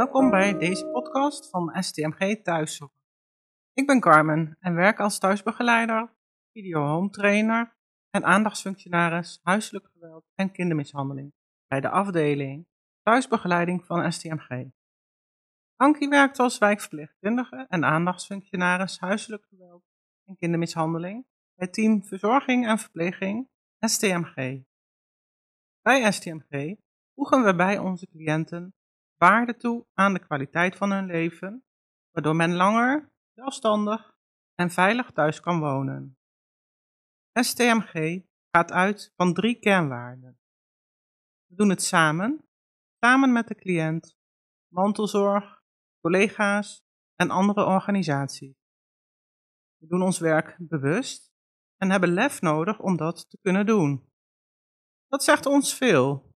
Welkom bij deze podcast van STMG Thuiszorg. Ik ben Carmen en werk als thuisbegeleider, video home trainer en aandachtsfunctionaris huiselijk geweld en kindermishandeling bij de afdeling thuisbegeleiding van STMG. Ankie werkt als wijkverpleegkundige en aandachtsfunctionaris huiselijk geweld en kindermishandeling bij team verzorging en verpleging STMG. Bij STMG voegen we bij onze cliënten waarde toe aan de kwaliteit van hun leven, waardoor men langer, zelfstandig en veilig thuis kan wonen. STMG gaat uit van drie kernwaarden. We doen het samen, samen met de cliënt, mantelzorg, collega's en andere organisaties. We doen ons werk bewust en hebben lef nodig om dat te kunnen doen. Dat zegt ons veel,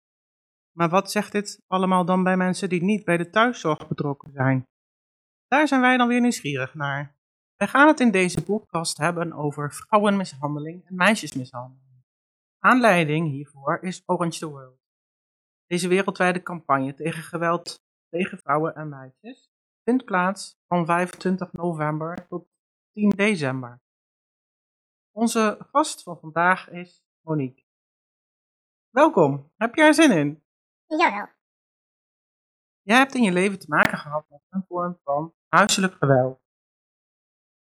maar wat zegt dit allemaal dan bij mensen die niet bij de thuiszorg betrokken zijn? Daar zijn wij dan weer nieuwsgierig naar. Wij gaan het in deze podcast hebben over vrouwenmishandeling en meisjesmishandeling. Aanleiding hiervoor is Orange the World. Deze wereldwijde campagne tegen geweld tegen vrouwen en meisjes vindt plaats van 25 november tot 10 december. Onze gast van vandaag is Monique. Welkom, heb je er zin in? Jawel. Jij hebt in je leven te maken gehad met een vorm van huiselijk geweld.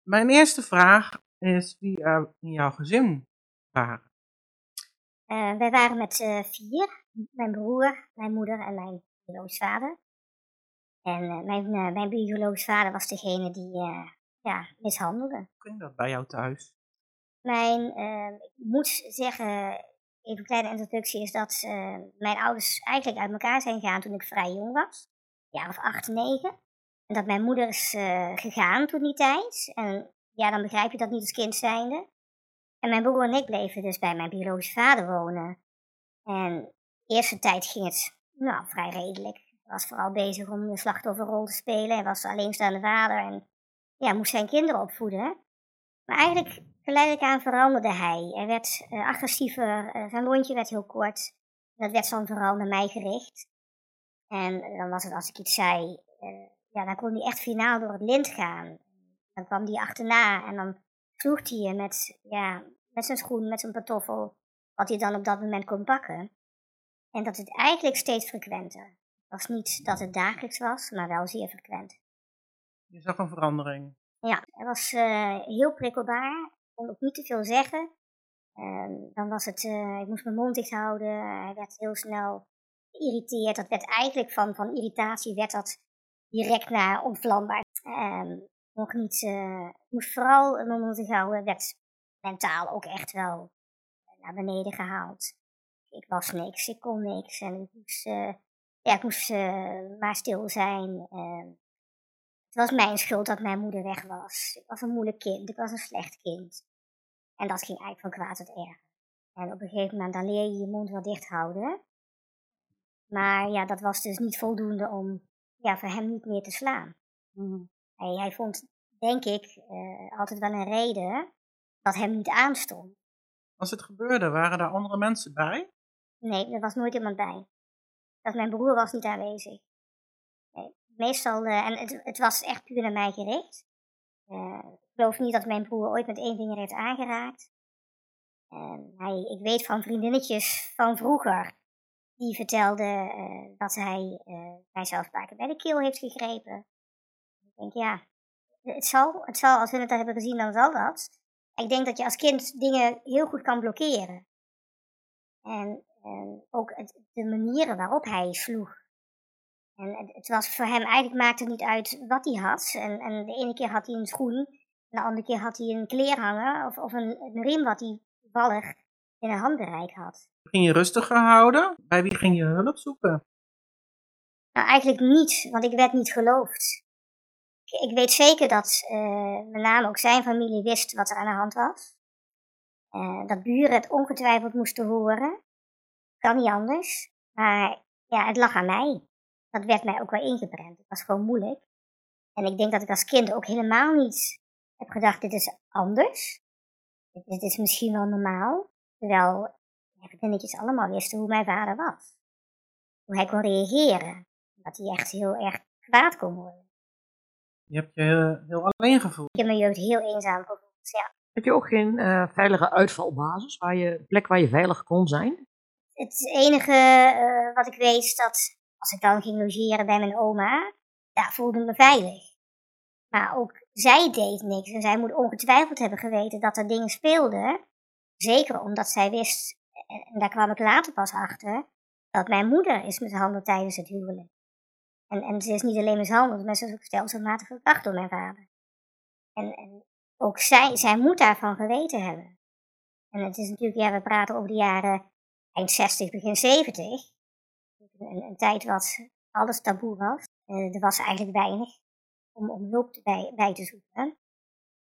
Mijn eerste vraag is wie er in jouw gezin waren. Uh, wij waren met uh, vier. Mijn broer, mijn moeder en mijn biologisch vader. En uh, mijn, mijn biologisch vader was degene die ja, mishandelde. Hoe ging dat bij jou thuis? Mijn, ik moet zeggen, even een kleine introductie, is dat uh, mijn ouders eigenlijk uit elkaar zijn gegaan toen ik vrij jong was. Een jaar of acht, negen. En dat mijn moeder is uh, gegaan toen die tijd. En ja, dan begrijp je dat niet als kind zijnde. En mijn broer en ik bleven dus bij mijn biologische vader wonen. En de eerste tijd ging het nou, vrij redelijk. Hij was vooral bezig om de slachtofferrol te spelen. Hij was alleenstaande vader en ja, moest zijn kinderen opvoeden. Maar eigenlijk Geleidelijk aan veranderde hij. Hij werd uh, agressiever, uh, zijn lontje werd heel kort. Dat werd dan vooral naar mij gericht. En uh, dan was het als ik iets zei, ja, dan kon hij echt finaal door het lint gaan. Dan kwam hij achterna en dan sloeg hij je met, ja, met zijn schoen, met zijn pantoffel, wat hij dan op dat moment kon pakken. En dat het eigenlijk steeds frequenter. Was niet dat het dagelijks was, maar wel zeer frequent. Je zag een verandering. Ja, hij was heel prikkelbaar kon ook niet te veel zeggen. Um, dan was het, uh, ik moest mijn mond dicht houden. Hij werd heel snel geïrriteerd. Dat werd eigenlijk van, van irritatie werd dat direct naar ontvlambaar. Um, nog niet, uh, ik moest vooral mijn mond dicht houden. Werd mentaal ook echt wel naar beneden gehaald. Ik was niks, ik kon niks. En ik moest, ja, ik moest maar stil zijn. Ehm, het was mijn schuld dat mijn moeder weg was. Ik was een moeilijk kind, ik was een slecht kind. En dat ging eigenlijk van kwaad tot erg. En op een gegeven moment dan leer je je mond wel dicht houden. Maar ja, dat was dus niet voldoende om ja, voor hem niet meer te slaan. Mhm. Hij, hij, vond, denk ik, uh, altijd wel een reden dat hem niet aanstond. Als het gebeurde, waren er andere mensen bij? Nee, er was nooit iemand bij. Dat mijn broer was niet aanwezig meestal, uh, en het, het, was echt puur naar mij gericht. Uh, ik geloof niet dat mijn broer ooit met één vinger heeft aangeraakt. hij, ik weet van vriendinnetjes van vroeger, die vertelden uh, dat hij mijzelf paar bij de keel heeft gegrepen. Ik denk, ja, het zal, het zal, als we het hebben gezien, dan zal dat. Ik denk dat je als kind dingen heel goed kan blokkeren. En, en ook de manieren waarop hij sloeg. En het was voor hem eigenlijk maakte het niet uit wat hij had. En, en de ene keer had hij een schoen, en de andere keer had hij een kleerhanger of, of een, een riem wat hij toevallig in een handbereik had. Ging je rustiger houden? Bij wie ging je hulp zoeken? Nou, eigenlijk niet, want ik werd niet geloofd. Ik, weet zeker dat uh, met name ook zijn familie wist wat er aan de hand was. Uh, dat buren het ongetwijfeld moesten horen. Kan niet anders. Maar ja, het lag aan mij dat werd mij ook wel ingeprent. Het was gewoon moeilijk. En ik denk dat ik als kind ook helemaal niet heb gedacht, dit is anders. Dit is misschien wel normaal. Terwijl vriendinnetjes allemaal wisten hoe mijn vader was. Hoe hij kon reageren. Dat hij echt heel erg kwaad kon worden. Je hebt je heel, alleen gevoeld. Ik heb mijn jeugd heel eenzaam gevoeld, ja. Heb je ook geen eh, veilige uitvalbasis, waar je, plek waar je veilig kon zijn? Het enige eh, wat ik weet is dat als ik dan ging logeren bij mijn oma, ja, voelde ik me veilig. Maar ook zij deed niks en zij moet ongetwijfeld hebben geweten dat er dingen speelden. Zeker omdat zij wist, en daar kwam ik later pas achter, dat mijn moeder is mishandeld tijdens het huwelijk. En, en ze is niet alleen mishandeld, maar ze is ook stelselmatig verkracht door mijn vader. En, en ook zij, zij moet daarvan geweten hebben. En het is natuurlijk, ja, we praten over de jaren eind 60, begin 70. Een, een tijd wat alles taboe was. Uh, er was eigenlijk weinig om, om hulp bij, bij te zoeken.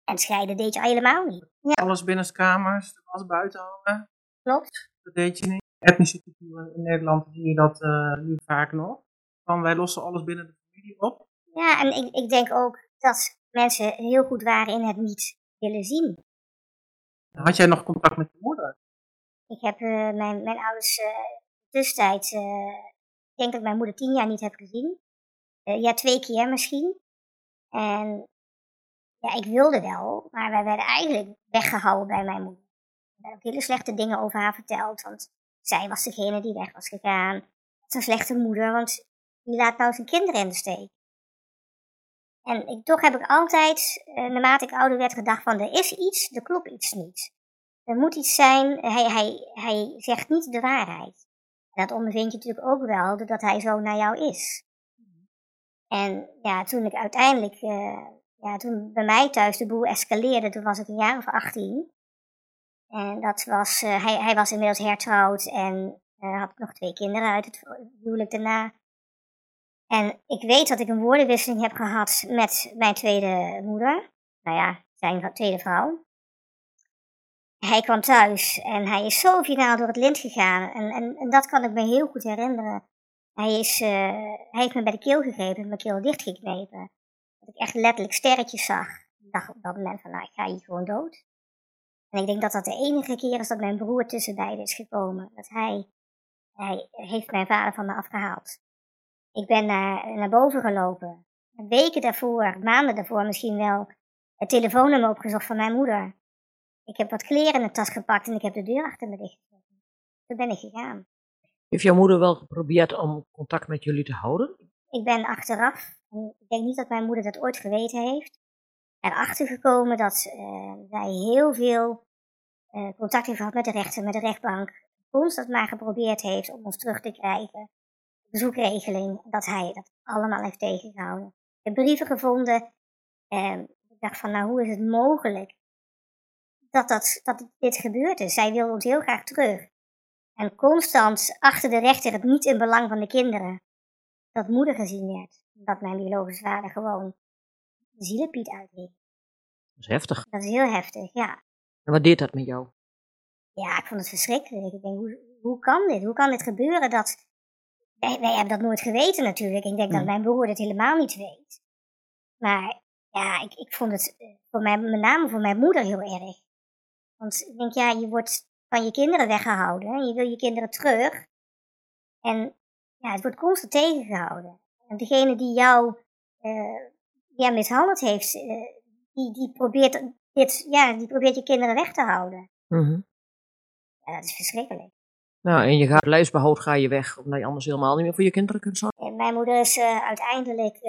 En scheiden deed je helemaal niet. Ja. Alles binnenskamers, de was buiten hangen. Klopt. Dat deed je niet. Etnische cultuur in Nederland zie je dat uh, nu vaak nog. Van wij lossen alles binnen de familie op. Ja, en ik, ik denk ook dat mensen heel goed waren in het niet willen zien. Had jij nog contact met je moeder? Ik heb uh, mijn, mijn ouders uh, tussentijd, ik denk dat mijn moeder tien jaar niet heb gezien. ja, twee keer misschien. En ja, ik wilde wel, maar wij werden eigenlijk weggehouden bij mijn moeder. Er werden ook hele slechte dingen over haar verteld, want zij was degene die weg was gegaan. Het is een slechte moeder, want die laat nou zijn kinderen in de steek. En toch heb ik altijd, uh, naarmate ik ouder werd, gedacht van er is iets, er klopt iets niet. Er moet iets zijn, hij, hij, hij zegt niet de waarheid. En dat ondervind je natuurlijk ook wel, doordat hij zo naar jou is. En ja, toen ik uiteindelijk, uh, ja, toen bij mij thuis de boel escaleerde, toen was ik een jaar of 18. En dat was, uh, hij, hij was inmiddels hertrouwd en had nog twee kinderen uit het huwelijk daarna. En ik weet dat ik een woordenwisseling heb gehad met mijn tweede moeder. Nou ja, zijn tweede vrouw. Hij kwam thuis en hij is zo finaal door het lint gegaan. En, en, dat kan ik me heel goed herinneren. Hij, is, uh, hij heeft me bij de keel gegrepen, mijn keel dichtgeknepen. Dat ik echt letterlijk sterretjes zag. Ik dacht op dat moment van, nou, ik ga hier gewoon dood. En ik denk dat dat de enige keer is dat mijn broer tussen beiden is gekomen. Dat hij, hij heeft mijn vader van me afgehaald. Ik ben naar, naar boven gelopen. Weken daarvoor, maanden daarvoor misschien wel, het telefoonnummer opgezocht van mijn moeder. Ik heb wat kleren in de tas gepakt en ik heb de deur achter me dichtgezet. Toen ben ik gegaan. Heeft jouw moeder wel geprobeerd om contact met jullie te houden? Ik ben achteraf, en ik denk niet dat mijn moeder dat ooit geweten heeft, erachter gekomen dat uh, wij heel veel uh, contact heeft gehad met de rechter, met de rechtbank. Constant maar geprobeerd heeft om ons terug te krijgen bezoekregeling, dat hij dat allemaal heeft tegengehouden. Ik heb brieven gevonden en ik dacht van, nou, hoe is het mogelijk dat, dat, dat dit gebeurd is? Zij wil ons heel graag terug. En constant achter de rechter het niet in belang van de kinderen. Dat moeder gezien werd. Dat mijn biologische vader gewoon de zielenpiet uitliep. Dat is heftig. Dat is heel heftig, ja. En wat deed dat met jou? Ja, ik vond het verschrikkelijk. Ik denk, hoe, hoe kan dit? Hoe kan dit gebeuren dat wij, wij, hebben dat nooit geweten natuurlijk. Ik denk dat mijn broer het helemaal niet weet. Maar ja, ik, ik vond het eh, voor mij, met name voor mijn moeder heel erg. Want ik denk, ja, je wordt van je kinderen weggehouden. En je wil je kinderen terug. En ja, het wordt constant tegengehouden. En degene die jou uh, ja, mishandeld heeft, uh, die, die, probeert dit, ja, die probeert je kinderen weg te houden. Mm -hmm. Ja, dat is verschrikkelijk. Nou, en je gaat lijfsbehoud ga je weg, omdat je anders helemaal niet meer voor je kinderen kunt zorgen. En mijn moeder is uh, uiteindelijk,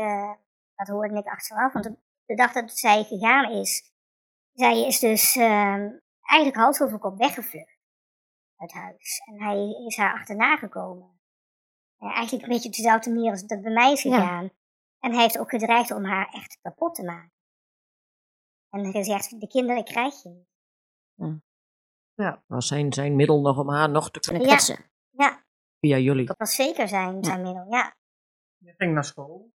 dat hoorde ik achteraf, want de, de, dag dat zij gegaan is, zij is dus uh, eigenlijk hals over kop weggevlucht uit huis. En hij is haar achterna gekomen. En eigenlijk een beetje op dezelfde manier als dat bij mij is gegaan. Ja. En hij heeft ook gedreigd om haar echt kapot te maken. En gezegd, de kinderen krijg je niet. Ja. Ja, was zijn, zijn middel nog om haar nog te kunnen kwetsen. Ja. ja. Via jullie. Dat was zeker zijn, zijn ja. middel, ja. Je ging naar school.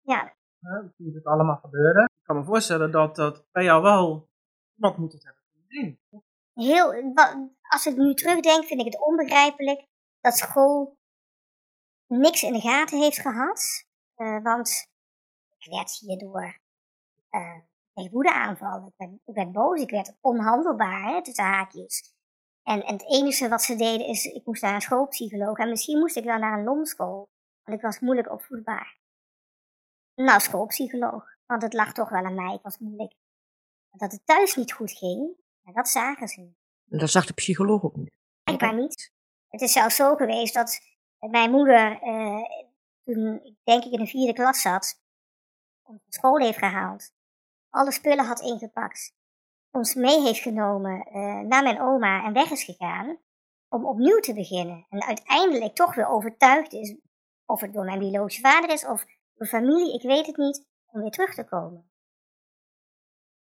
Ja. ja toen het allemaal gebeurde. Ik kan me voorstellen dat dat bij jou wel iemand moet het hebben Heel, als ik nu terugdenk, vind ik het onbegrijpelijk dat school niks in de gaten heeft gehad. Uh, want ik werd hierdoor uh, ik woede aanvallen. Ik werd, ik werd boos, ik werd onhandelbaar, tussen haakjes. En, en het enige wat ze deden is, ik moest naar een schoolpsycholoog. En misschien moest ik wel naar een lomschool, want ik was moeilijk opvoedbaar. Nou, schoolpsycholoog. Want het lag toch wel aan mij. Ik was moeilijk. Dat het thuis niet goed ging, dat zagen ze. En dat zag de psycholoog ook niet. Blijkbaar niet. Het is zelfs zo geweest dat mijn moeder, eh, toen ik denk ik in de vierde klas zat, ons van school heeft gehaald. Alle spullen had ingepakt. Ons mee heeft genomen eh, naar mijn oma en weg is gegaan. Om opnieuw te beginnen. En uiteindelijk toch weer overtuigd is, of het door mijn biologische vader is of door familie, ik weet het niet, om weer terug te komen.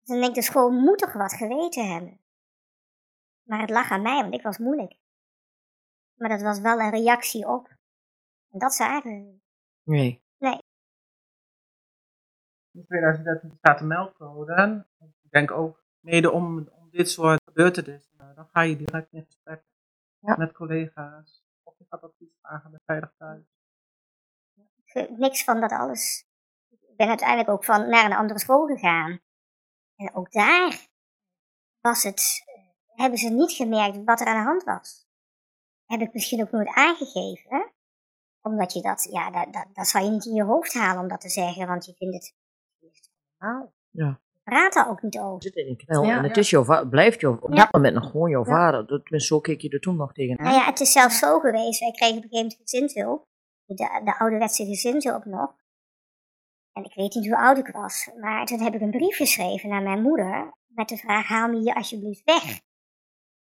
Dus dan denk ik, de school moet toch wat geweten hebben. Maar het lag aan mij, want ik was moeilijk. Maar dat was wel een reactie op. En dat zagen we. Nee. In 2013 staat de meldcode. Ik denk ook mede om, om dit soort gebeurtenissen. uh, Dan ga je direct in gesprek Ja. met collega's. Of je gaat advies vragen bij Veilig Thuis. Niks van dat alles. Ik ben uiteindelijk ook van naar een andere school gegaan. En ook daar was het, eh, hebben ze niet gemerkt wat er aan de hand was. Heb ik misschien ook nooit aangegeven. Omdat je dat, ja, dat, dat, dat zou je niet in je hoofd halen om dat te zeggen. Want je vindt het normaal. Ja. Praat daar ook niet over. zit in een knel. Ja, en het ja. is jouw va- blijft jouw, op Ja. dat moment nog gewoon jouw Ja. vader. Tenminste, zo keek je er toen nog tegen. Nou ja, het is zelfs zo geweest. Wij kregen op een gegeven moment gezinshulp. De, de ouderwetse gezinshulp nog. En ik weet niet hoe oud ik was. Maar toen heb ik een brief geschreven naar mijn moeder. Met de vraag, haal me hier alsjeblieft weg.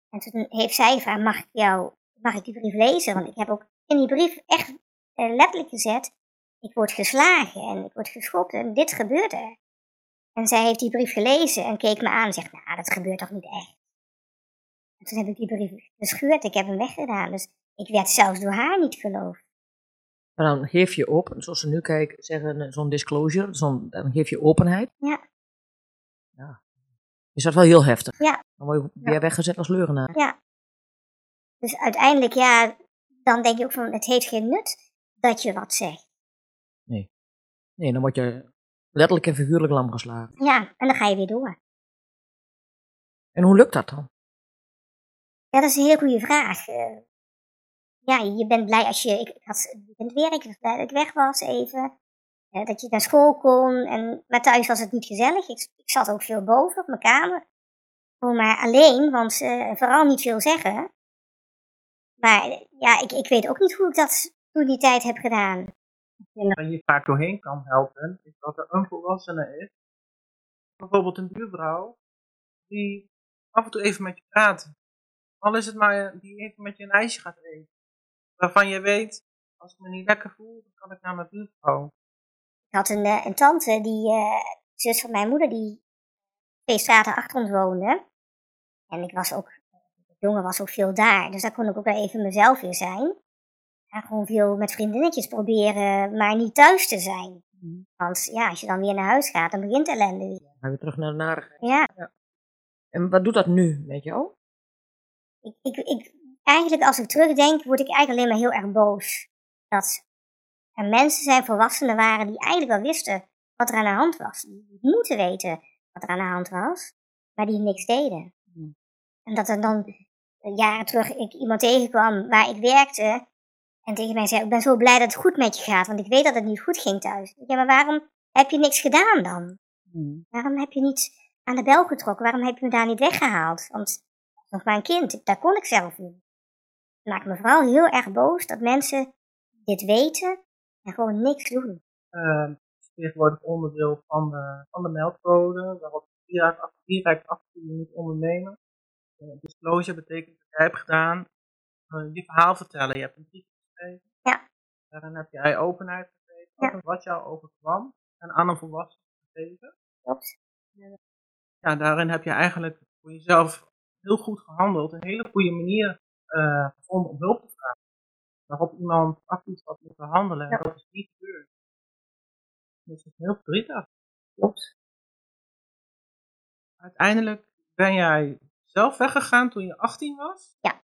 En toen heeft zij gevraagd, mag ik jou, mag ik die brief lezen? Want ik heb ook in die brief echt eh, letterlijk gezet. Ik word geslagen en ik word geschopt en dit gebeurt er. En zij heeft die brief gelezen en keek me aan en zegt, nou, dat gebeurt toch niet echt. En toen heb ik die brief gescheurd, ik heb hem weggedaan. Dus ik werd zelfs door haar niet geloofd. Maar dan geef je op, en zoals ze nu kijken, zeggen, eh, zo'n disclosure, zo'n, dan geef je openheid. Ja. Ja. Is dat wel heel heftig? Ja. Dan word je weer weggezet als leugenaar. Ja. Dus uiteindelijk, ja, dan denk je ook van, het heeft geen nut dat je wat zegt. Nee, dan word je letterlijk en figuurlijk lam geslagen. Ja, en dan ga je weer door. En hoe lukt dat dan? Ja, dat is een hele goede vraag. Eh, ja, je bent blij als je, ik, ik had het ik blij dat ik weg was even. Dat je naar school kon, en, maar thuis was het niet gezellig. Ik, ik zat ook veel boven op mijn kamer. Gewoon maar alleen, want vooral niet veel zeggen. Maar ja, ik, ik weet ook niet hoe ik dat toen die tijd heb gedaan. Waar je vaak doorheen kan helpen, is dat er een volwassene is. Bijvoorbeeld een buurvrouw. Die af en toe even met je praat. Al is het maar die even met je een ijsje gaat eten. Waarvan je weet, als ik me niet lekker voel, dan kan ik naar mijn buurvrouw. Ik had een, eh, een tante, die eh, zus van mijn moeder, die twee straten achter ons woonde. En ik was ook, de jongen was ook veel daar, dus daar kon ik ook wel even mezelf weer zijn. En gewoon veel met vriendinnetjes proberen, maar niet thuis te zijn. Want ja, als je dan weer naar huis gaat, dan begint ellende weer. Dan gaan we terug naar de narigheid. Ja, En wat doet dat nu met jou? ik, ik, ik, eigenlijk als ik terugdenk, word ik eigenlijk alleen maar heel erg boos. Dat er mensen zijn, volwassenen waren, die eigenlijk wel wisten wat er aan de hand was. Die moeten weten wat er aan de hand was, maar die niks deden. En dat er dan eh, jaren terug ik iemand tegenkwam waar ik werkte en tegen mij zei, ik ben zo blij dat het goed met je gaat, want ik weet dat het niet goed ging thuis. Ja, maar waarom heb je niks gedaan dan? Waarom heb je niet aan de bel getrokken? Waarom heb je me daar niet weggehaald? Want nog maar een kind, daar kon ik zelf niet. Het maakt me vooral heel erg boos dat mensen dit weten en gewoon niks doen. Uh, is tegenwoordig onderdeel van de, van de meldcode, waarop je direct, direct actie moet ondernemen. Uh, disclosure betekent dat jij hebt gedaan, uh, je verhaal vertellen. Je hebt een brief geschreven. Ja. Daarin heb jij openheid gegeven Ja. wat jou overkwam en aan een volwassene gegeven. Klopt. Ja, daarin heb je eigenlijk voor jezelf heel goed gehandeld. Een hele goede manier uh, gevonden om hulp te vragen. Waarop iemand actief had moeten handelen. Ja. En dat is niet gebeurd. Dus het is heel verdrietig. Klopt. Uiteindelijk ben jij zelf weggegaan toen je 18 was. Ja,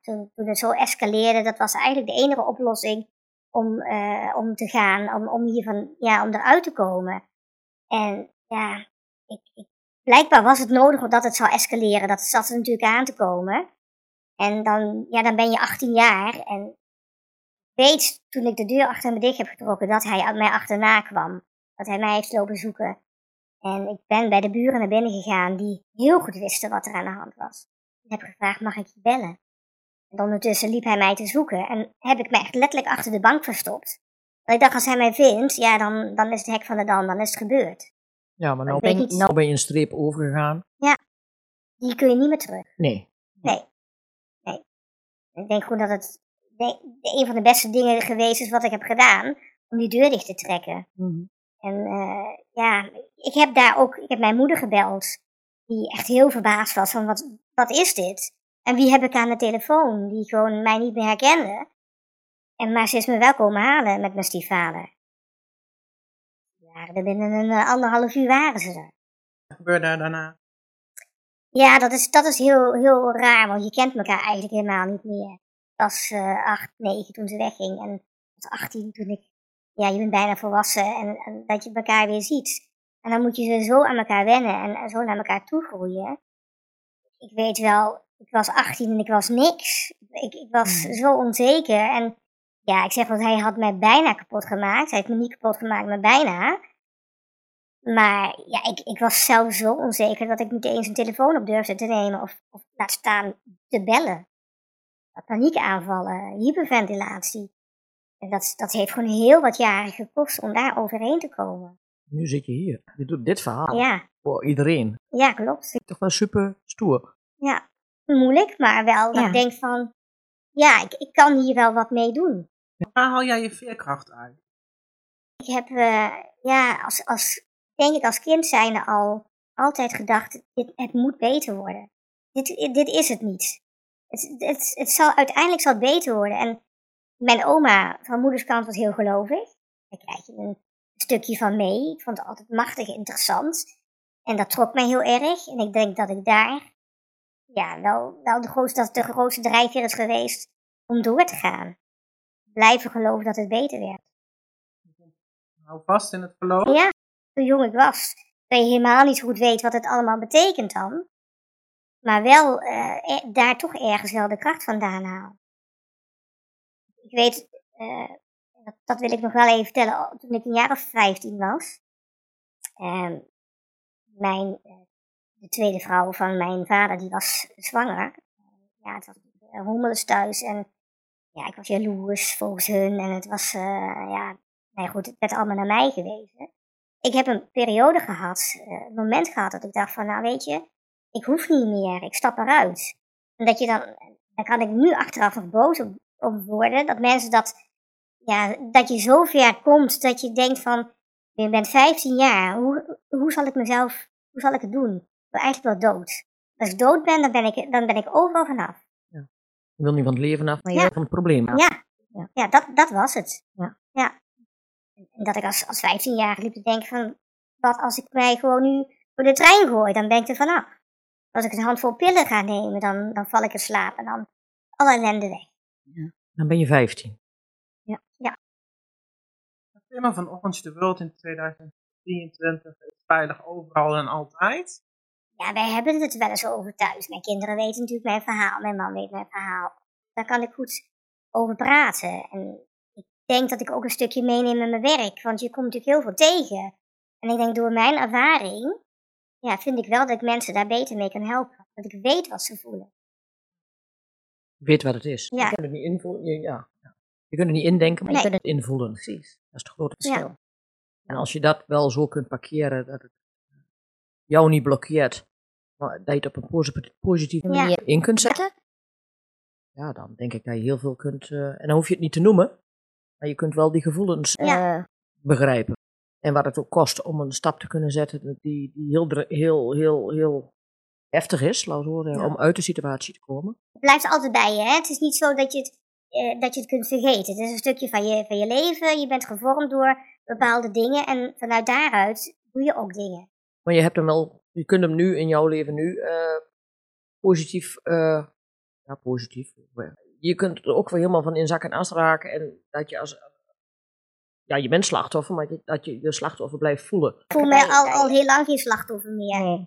toen, toen het zo escaleerde, dat was eigenlijk de enige oplossing om, eh, om te gaan, om, om hiervan, ja, om eruit te komen. En ja, ik, ik, blijkbaar was het nodig dat het zou escaleren. Dat zat er natuurlijk aan te komen. En dan, ja, dan ben je 18 jaar en weet toen ik de deur achter me dicht heb getrokken dat hij mij achterna kwam. dat hij mij heeft lopen zoeken. En ik ben bij de buren naar binnen gegaan die heel goed wisten wat er aan de hand was. Ik heb gevraagd, mag ik je bellen? En ondertussen liep hij mij te zoeken en heb ik mij echt letterlijk achter de bank verstopt. Want ik dacht, als hij mij vindt, ja, dan, dan is het hek van de dam, dan is het gebeurd. Ja, maar nou ben, nou ben je een streep overgegaan. Die kun je niet meer terug. Nee. Nee. Ik denk gewoon dat het de, de- een van de beste dingen geweest is wat ik heb gedaan, om die deur dicht te trekken. En eh, ja, ik heb daar ook, ik heb mijn moeder gebeld, die echt heel verbaasd was van wat, wat is dit? En wie heb ik aan de telefoon, die gewoon mij niet meer herkende. En maar ze is me wel komen halen met mijn stiefvader. Ja, er binnen een eh, anderhalf uur waren ze er. Wat gebeurde er daarna? Ja, dat is, dat is heel, heel raar, want je kent elkaar eigenlijk helemaal niet meer. Was eh 8, 9 toen ze wegging en was 18 toen ik, ja, je bent bijna volwassen en, en dat je elkaar weer ziet. En dan moet je ze zo aan elkaar wennen en, en zo naar elkaar toe groeien. Ik weet wel, ik was 18 en ik was niks. Ik, ik was Hmm. zo onzeker en ja, ik zeg wel, hij had mij bijna kapot gemaakt. Hij heeft me niet kapot gemaakt, maar bijna. Maar ja, ik, ik was zelf zo onzeker dat ik niet eens een telefoon op durfde te nemen of, of laat staan te bellen. Paniekaanvallen, hyperventilatie. En dat, dat heeft gewoon heel wat jaren gekost om daar overheen te komen. Nu zit je hier. Je doet dit verhaal Ja, voor iedereen. ja, klopt. Toch wel super stoer. Ja, moeilijk, maar wel dat Ja. ik denk van, ja, ik, ik kan hier wel wat mee doen. Waar haal jij je veerkracht uit? Ik heb, eh, ja, als, als, denk ik als kind zijnde al altijd gedacht, dit, het moet beter worden. Dit, dit is het niet. Het, het, het zal, uiteindelijk zal het beter worden. En mijn oma van moederskant was heel gelovig. Daar krijg je een stukje van mee. Ik vond het altijd machtig interessant. En dat trok mij heel erg. En ik denk dat ik daar, ja, wel, wel de grootste, de grootste drijfveer is geweest om door te gaan. Blijven geloven dat het beter werd. Hou vast in het geloof. Ja, hoe jong ik was. Dat je helemaal niet goed weet wat het allemaal betekent dan. Maar wel eh, eh, daar toch ergens wel de kracht vandaan haal. Ik weet, eh, dat, dat wil ik nog wel even vertellen, toen ik een jaar of 15 was. ehm, mijn, eh, de tweede vrouw van mijn vader, die was zwanger. ja, het was hommeles thuis en ja, ik was jaloers volgens hun. En het was, ja, nee goed, het werd allemaal naar mij gewezen. Ik heb een periode gehad, eh, een moment gehad dat ik dacht van, nou weet je, ik hoef niet meer, ik stap eruit. En dat je dan, daar kan ik nu achteraf nog boos op, op worden, dat mensen dat, ja, dat je zo ver komt dat je denkt van, je bent 15 jaar, hoe, hoe zal ik mezelf, hoe zal ik het doen? Ik ben eigenlijk wel dood. Als ik dood ben, dan ben ik, dan ben ik overal vanaf. Je wil niet van het leven af, maar je Ja. wil van het probleem af. Ja, Ja. ja dat, dat was het. Ja. ja. En dat ik als, als 15-jarige liep te denken van, wat als ik mij gewoon nu voor de trein gooi, dan ben ik er vanaf. Als ik een handvol pillen ga nemen, dan, dan val ik in slaap en dan alle ellende weg. Dan ben je 15. Het thema van Orange the World in 2023 is veilig overal en altijd. Ja, wij hebben het wel eens over thuis. Mijn kinderen weten natuurlijk mijn verhaal, mijn man weet mijn verhaal. Daar kan ik goed over praten. En denk dat ik ook een stukje meeneem in mijn werk, want je komt natuurlijk heel veel tegen. En ik denk door mijn ervaring, ja, vind ik wel dat ik mensen daar beter mee kan helpen. Dat ik weet wat ze voelen. Weet wat het is. Ja. Je kunt het niet invullen. Je, ja. je kunt het niet indenken, maar Nee. je kunt het invullen. Precies. Dat is het grote Ja. verschil. En als je dat wel zo kunt parkeren, dat het jou niet blokkeert, maar dat je het op een posi- positieve Ja. manier in kunt zetten, ja, dan denk ik dat je heel veel kunt. eh, en dan hoef je het niet te noemen, maar je kunt wel die gevoelens Ja. eh, begrijpen. En wat het ook kost om een stap te kunnen zetten die, die heel, heel, heel, heel heftig is, laten we Ja. om uit de situatie te komen. Het blijft altijd bij je. Hè? Het is niet zo dat je het, eh, dat je het kunt vergeten. Het is een stukje van je, van je leven. Je bent gevormd door bepaalde dingen. En vanuit daaruit doe je ook dingen. Maar je hebt hem wel, je kunt hem nu in jouw leven nu eh, positief, ja positief. Je kunt er ook weer helemaal van in zak en as raken en dat je als, ja je bent slachtoffer, maar je- dat je je slachtoffer blijft voelen. Ik voel mij al, al heel lang geen slachtoffer meer. Nee.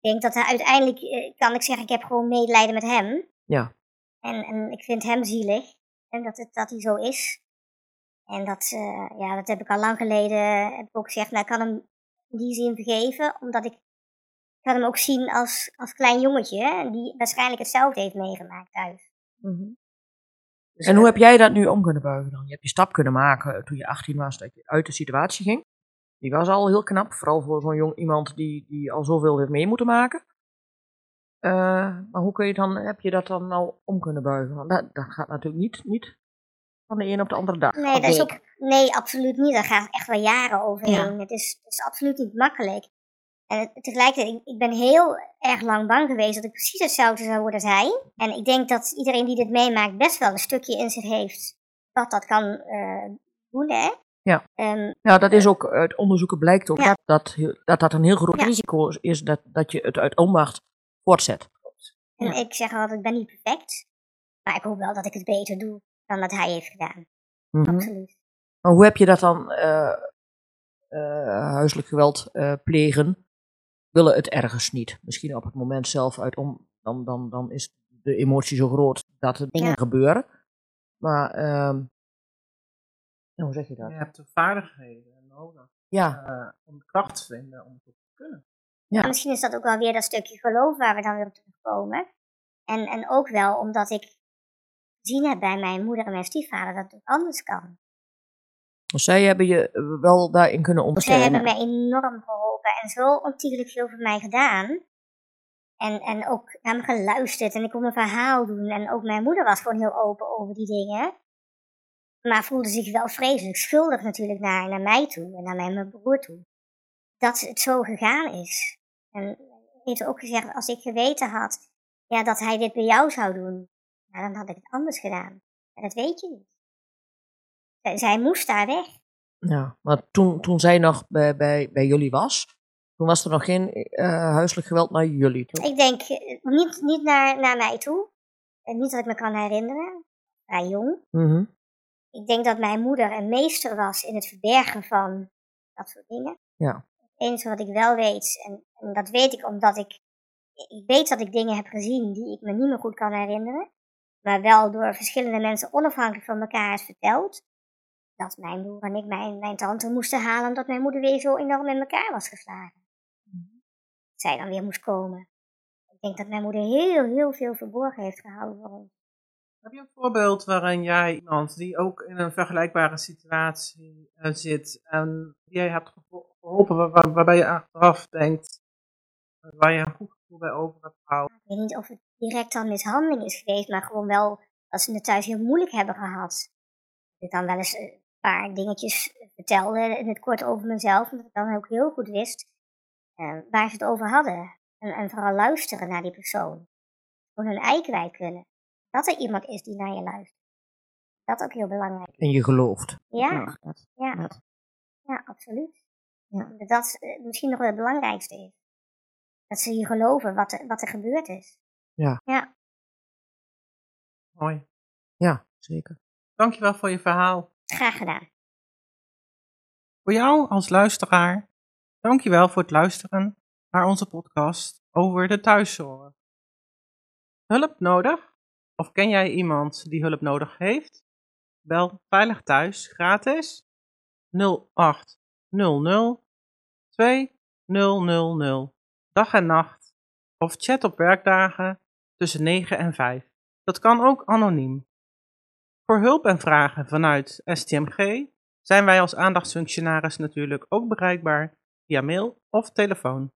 Ik denk dat hij uiteindelijk, eh, kan ik zeggen, ik heb gewoon medelijden met hem. Ja. En, en ik vind hem zielig. En dat, het, dat hij zo is. En dat, eh, ja, dat heb ik al lang geleden, heb ik ook gezegd, nou ik kan hem in die zin vergeven, omdat ik, ik kan hem ook zien als, als klein jongetje, hè, die waarschijnlijk hetzelfde heeft meegemaakt thuis. Dus en hoe heb jij dat nu om kunnen buigen dan? Je hebt die stap kunnen maken toen je 18 was, dat je uit de situatie ging. Die was al heel knap, vooral voor zo'n jong iemand die, die al zoveel heeft mee moeten maken. Uh, maar hoe kun je dan, heb je dat dan nou om kunnen buigen? Want dat, dat gaat natuurlijk niet, niet van de een op de andere dag. Nee, dat is ook, nee, absoluut niet. Daar gaat echt wel jaren overheen. Het, is, het is absoluut niet makkelijk. En tegelijkertijd, ik, ik ben heel erg lang bang geweest dat ik precies hetzelfde zou worden als hij. En ik denk dat iedereen die dit meemaakt best wel een stukje in zich heeft wat dat kan uh, doen, hè. Ja. Um, ja, dat is ook, uit onderzoeken blijkt ook ja. dat, dat, dat een heel groot ja. risico is dat, dat je het uit onmacht voortzet. En ik zeg altijd, ik ben niet perfect, maar ik hoop wel dat ik het beter doe dan dat hij heeft gedaan. Mm -hmm. Absoluut. Maar hoe heb je dat dan, uh, uh, huiselijk geweld uh, plegen, willen het ergens niet? Misschien op het moment zelf uit om, dan, dan, dan is de emotie zo groot dat er dingen ja. gebeuren. Maar, um, hoe zeg je dat? Je hebt de vaardigheden nodig ja. om de kracht te vinden om het te kunnen. Ja. misschien is dat ook wel weer dat stukje geloof waar we dan weer op terugkomen. En, en ook wel omdat ik gezien heb bij mijn moeder en mijn stiefvader dat het anders kan. Dus zij hebben je wel daarin kunnen ondersteunen? Zij hebben mij enorm geholpen en zo ontiegelijk veel voor mij gedaan. En, en ook naar me geluisterd en ik kon een verhaal doen. En ook mijn moeder was gewoon heel open over die dingen. Maar voelde zich wel vreselijk schuldig natuurlijk naar, naar mij toe en naar mijn broer toe. Dat het zo gegaan is. En heeft ook gezegd, als ik geweten had ja, dat hij dit bij jou zou doen, nou, dan had ik het anders gedaan. En dat weet je niet. Zij moest daar weg. Ja, maar toen, toen zij nog bij, bij, bij jullie was, toen was er nog geen uh, huiselijk geweld naar jullie toe? Ik denk eh, niet, niet naar, naar mij toe. En niet dat ik me kan herinneren. Vrij jong. Mm -hmm. Ik denk dat mijn moeder een meester was in het verbergen van dat soort dingen. Ja. Het enige wat ik wel weet, en, en dat weet ik omdat ik, ik weet dat ik dingen heb gezien die ik me niet meer goed kan herinneren. Maar wel door verschillende mensen onafhankelijk van elkaar is verteld. Dat mijn broer en ik mijn, mijn tante moesten halen omdat mijn moeder weer zo enorm in elkaar was geslagen. Zij dan weer moest komen. Ik denk dat mijn moeder heel, heel veel verborgen heeft gehouden voor ons. Heb je een voorbeeld waarin jij iemand die ook in een vergelijkbare situatie uh, zit en die jij hebt geholpen, waar, waar, waarbij je achteraf denkt, uh, waar je een goed gevoel bij over hebt gehouden? Ik weet niet of het direct al mishandeling is geweest, maar gewoon wel dat ze het thuis heel moeilijk hebben gehad. Dat ik dan wel eens een paar dingetjes vertelde in het kort over mezelf, omdat ik dan ook heel goed wist uh, waar ze het over hadden. En, en, vooral luisteren naar die persoon. Gewoon hun ei kwijt kunnen. Dat er iemand is die naar je luistert. Dat is ook heel belangrijk. En je gelooft. Ja, ja, ja. ja absoluut. Ja. Dat uh, misschien nog wel het belangrijkste is. Dat ze je geloven wat er, wat er gebeurd is. Ja. Ja. Mooi. Ja, zeker. Dankjewel voor je verhaal. Graag gedaan. Voor jou als luisteraar, dankjewel voor het luisteren naar onze podcast over de thuiszorg. Hulp nodig? Of ken jij iemand die hulp nodig heeft? Bel Veilig Thuis gratis 0800 2000 dag en nacht of chat op werkdagen tussen 9 en 5. Dat kan ook anoniem. Voor hulp en vragen vanuit STMG zijn wij als aandachtsfunctionaris natuurlijk ook bereikbaar via mail of telefoon.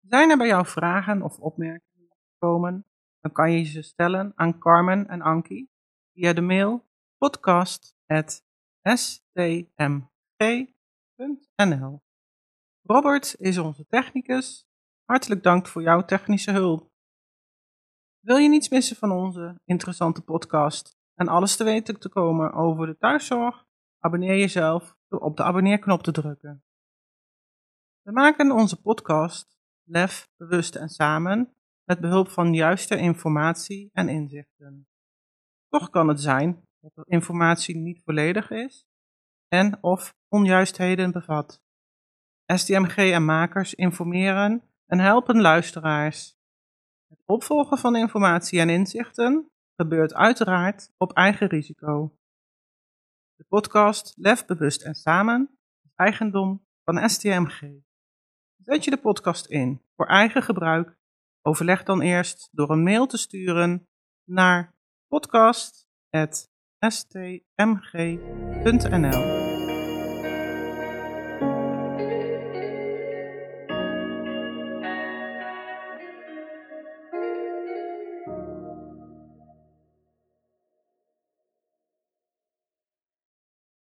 Zijn er bij jou vragen of opmerkingen gekomen, dan kan je ze stellen aan Carmen en Ankie via de mail podcast.stmg.nl. Robert is onze technicus. Hartelijk dank voor jouw technische hulp. Wil je niets missen van onze interessante podcast en alles te weten te komen over de thuiszorg? Abonneer jezelf door op de abonneerknop te drukken. We maken onze podcast Lef, Bewust en Samen met behulp van juiste informatie en inzichten. Toch kan het zijn dat de informatie niet volledig is en of onjuistheden bevat. STMG en makers informeren en helpen luisteraars. Het opvolgen van informatie en inzichten gebeurt uiteraard op eigen risico. De podcast Lef, Bewust en Samen is eigendom van STMG. Zet je de podcast in voor eigen gebruik? Overleg dan eerst door een mail te sturen naar podcast.stmg.nl